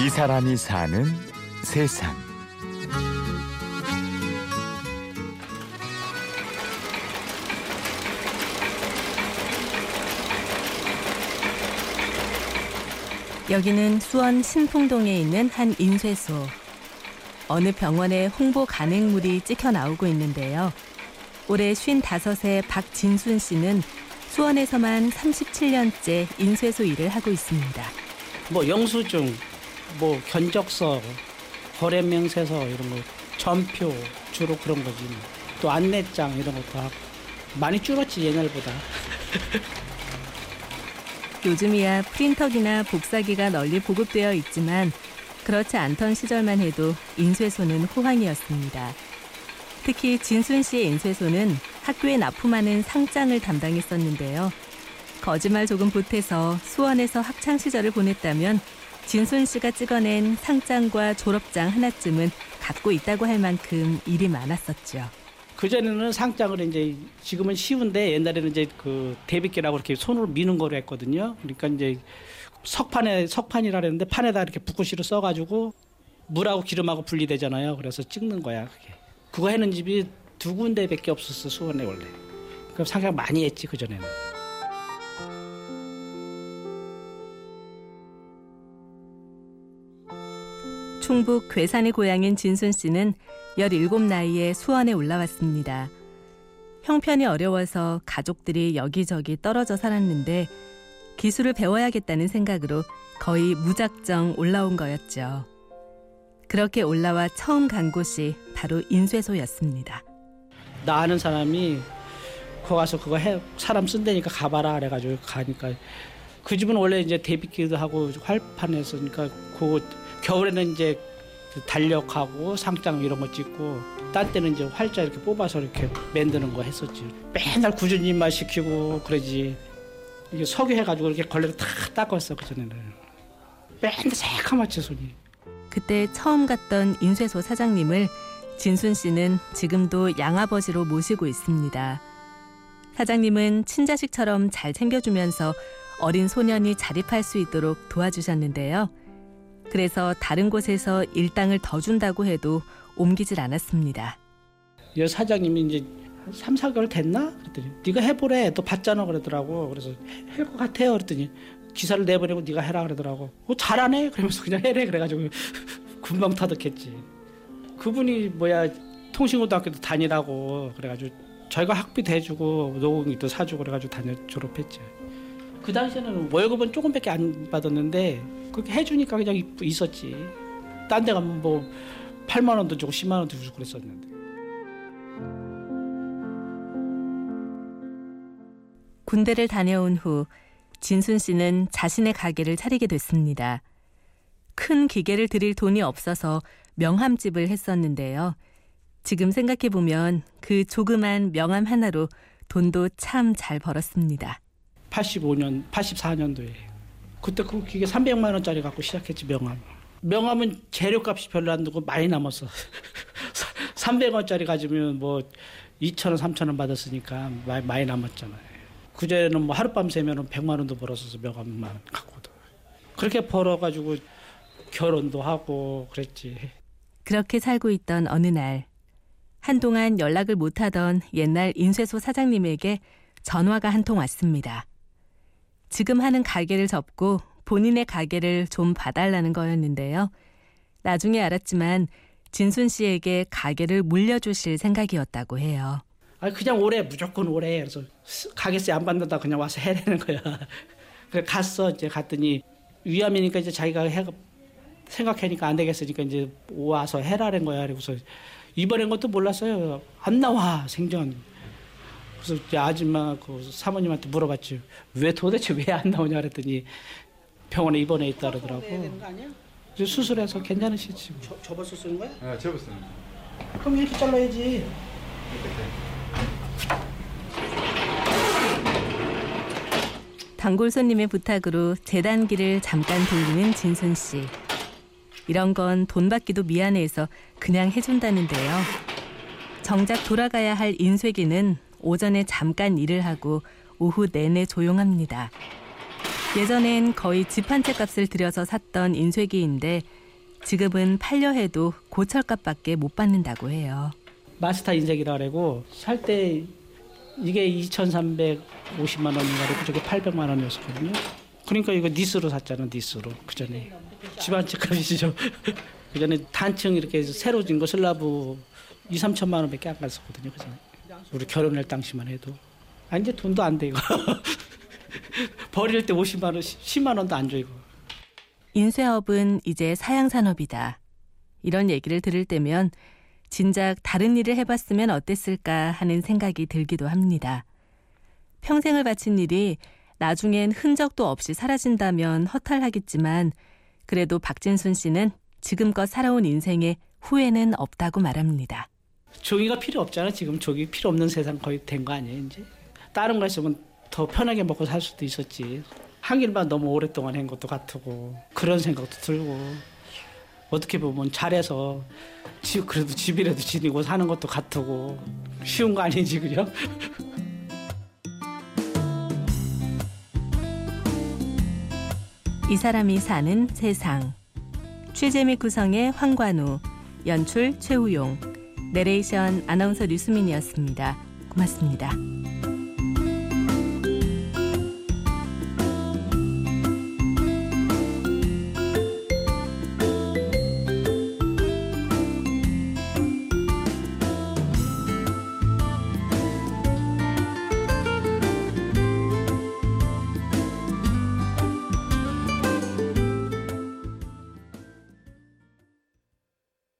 이 사람이 사는 세상. 여기는 수원 신풍동에 있는 한 인쇄소. 어느 병원에 홍보 간행물이 찍혀 나오고 있는데요. 올해 55세 박진순 씨는 수원에서만 37년째 인쇄소 일을 하고 있습니다. 뭐 영수증, 뭐 견적서, 거래 명세서 이런 거, 전표 주로 그런 거지. 또 안내장 이런 것도 하고 많이 줄었지 옛날보다. 요즘이야 프린터기나 복사기가 널리 보급되어 있지만 그렇지 않던 시절만 해도 인쇄소는 호황이었습니다. 특히 진순 씨의 인쇄소는 학교에 납품하는 상장을 담당했었는데요. 거짓말 조금 보태서 수원에서 학창 시절을 보냈다면 진순 씨가 찍어낸 상장과 졸업장 하나쯤은 갖고 있다고 할 만큼 일이 많았었죠. 그전에는 상장을 이제 지금은 쉬운데 옛날에는 이제 그 대비기라고 이렇게 손으로 미는 거로 했거든요. 그러니까 이제 석판에 석판이라 그랬는데 판에다 이렇게 붓글씨로 써가지고 물하고 기름하고 분리되잖아요. 그래서 찍는 거야 그게. 그거 해는 집이 두 군데밖에 없었어 수원에 원래. 그럼 상장 많이 했지 그 전에는. 충북 괴산의 고향인 진순 씨는 17 나이에 수원에 올라왔습니다. 형편이 어려워서 가족들이 여기저기 떨어져 살았는데 기술을 배워야겠다는 생각으로 거의 무작정 올라온 거였죠. 그렇게 올라와 처음 간 곳이 바로 인쇄소였습니다. 나 아는 사람이 거 가서 그거 해 사람 쓴다니까 가봐라 그래가지고 가니까 그 집은 원래 이제 대비기도 하고 활판했으니까 그 겨울에는 이제 달력하고 상장 이런 거 찍고 딴 때는 이제 활자 이렇게 뽑아서 이렇게 만드는 거 했었지. 맨날 구준님만 시키고 그러지. 이게 석유해가지고 이렇게 걸레로 다 닦았어 그 전에는. 맨날 새카맣지 손이. 그때 처음 갔던 인쇄소 사장님을 진순 씨는 지금도 양아버지로 모시고 있습니다. 사장님은 친자식처럼 잘 챙겨주면서 어린 소년이 자립할 수 있도록 도와주셨는데요. 그래서 다른 곳에서 일당을 더 준다고 해도 옮기질 않았습니다. 여 사장님이 이제 3, 4개월 됐나? 그랬더니 네가 해보래. 또 받잖아 그러더라고. 그래서 할 것 같아요. 그랬더니 기사를 내보내고 네가 해라 그러더라고. 어, 잘하네. 그러면서 그냥 해래. 그래가지고 금방 터득했지. 그분이 뭐야 통신고등학교도 다니라고 그래가지고 저희가 학비 대주고 노공이도 사주고 그래가지고 다녀 졸업했지. 그 당시에는 월급은 조금밖에 안 받았는데 그렇게 해주니까 그냥 있었지. 딴 데 가면 뭐 8만 원도 주고 10만 원도 주고 그랬었는데. 군대를 다녀온 후 진순 씨는 자신의 가게를 차리게 됐습니다. 큰 기계를 들일 돈이 없어서 명함집을 했었는데요. 지금 생각해 보면 그 조그만 명함 하나로 돈도 참 잘 벌었습니다. 85년, 84년도에. 그때 그 기계 300만 원짜리 갖고 시작했지 명함. 명함은 재료값이 별로 안 들고 많이 남았어. 300원짜리 가지면 뭐 2천 원, 3천 원 받았으니까 많이, 많이 남았잖아요. 그전에는 뭐 하룻밤 새면 100만 원도 벌었어서 명함만 갖고도. 그렇게 벌어가지고 결혼도 하고 그랬지. 그렇게 살고 있던 어느 날 한동안 연락을 못하던 옛날 인쇄소 사장님에게 전화가 한 통 왔습니다. 지금 하는 가게를 접고 본인의 가게를 좀 봐달라는 거였는데요. 나중에 알았지만 진순 씨에게 가게를 물려주실 생각이었다고 해요. 아 그냥 오래 무조건 오래 그래서 가게세 안 받는다 그냥 와서 해내는 거야. 그래 갔어 이제 갔더니 위험이니까 이제 자기가 해 생각하니까 안 되겠으니까 이제 와서 해라는 거야. 그래서 이번엔 것도 몰랐어요. 안 나와 생전. 그래서 아줌마 그 사모님한테 물어봤지 왜 도대체 왜 안 나오냐 그랬더니 병원에 입원해 있다 그러더라고. 수술해서 괜찮으시지. 뭐. 접어서 쓰는 거야? 네, 접었습니다. 그럼 이렇게 잘라야지. 단골 손님의 부탁으로 재단기를 잠깐 돌리는 진순 씨. 이런 건 돈 받기도 미안해서 그냥 해준다는데요. 정작 돌아가야 할 인쇄기는 오전에 잠깐 일을 하고 오후 내내 조용합니다. 예전엔 거의 집 한 채 값을 들여서 샀던 인쇄기인데 지금은 팔려 해도 고철값밖에 못 받는다고 해요. 마스터 인쇄기라 그러고 살 때 이게 2,350만 원인가 그고 저게 800만 원이었거든요. 그러니까 이거 니스로 샀잖아, 니스로. 그 전에. 집한채 값이죠. 그 전에 단층 이렇게 새로 진 거 슬라브 2, 3천만 원밖에 안 갔었거든요. 그 전에. 우리 결혼할 당시만 해도. 아, 이제 돈도 안 돼, 이거. 버릴 때 50만 원, 10만 원도 안 줘, 이거. 인쇄업은 이제 사양산업이다. 이런 얘기를 들을 때면 진작 다른 일을 해봤으면 어땠을까 하는 생각이 들기도 합니다. 평생을 바친 일이 나중엔 흔적도 없이 사라진다면 허탈하겠지만 그래도 박진순 씨는 지금껏 살아온 인생에 후회는 없다고 말합니다. 종이가 필요 없잖아. 지금 종이 필요 없는 세상 거의 된 거 아니에요, 이제. 다른 거 있으면 더 편하게 먹고 살 수도 있었지. 한 일만 너무 오랫동안 한 것도 같고 그런 생각도 들고 어떻게 보면 잘해서 집 그래도 집이라도 지니고 사는 것도 같고 쉬운 거 아니지 그죠? 이 사람이 사는 세상. 및 구성의 황관우, 연출 최우용, 내레이션 아나운서 류수민이었습니다. 고맙습니다.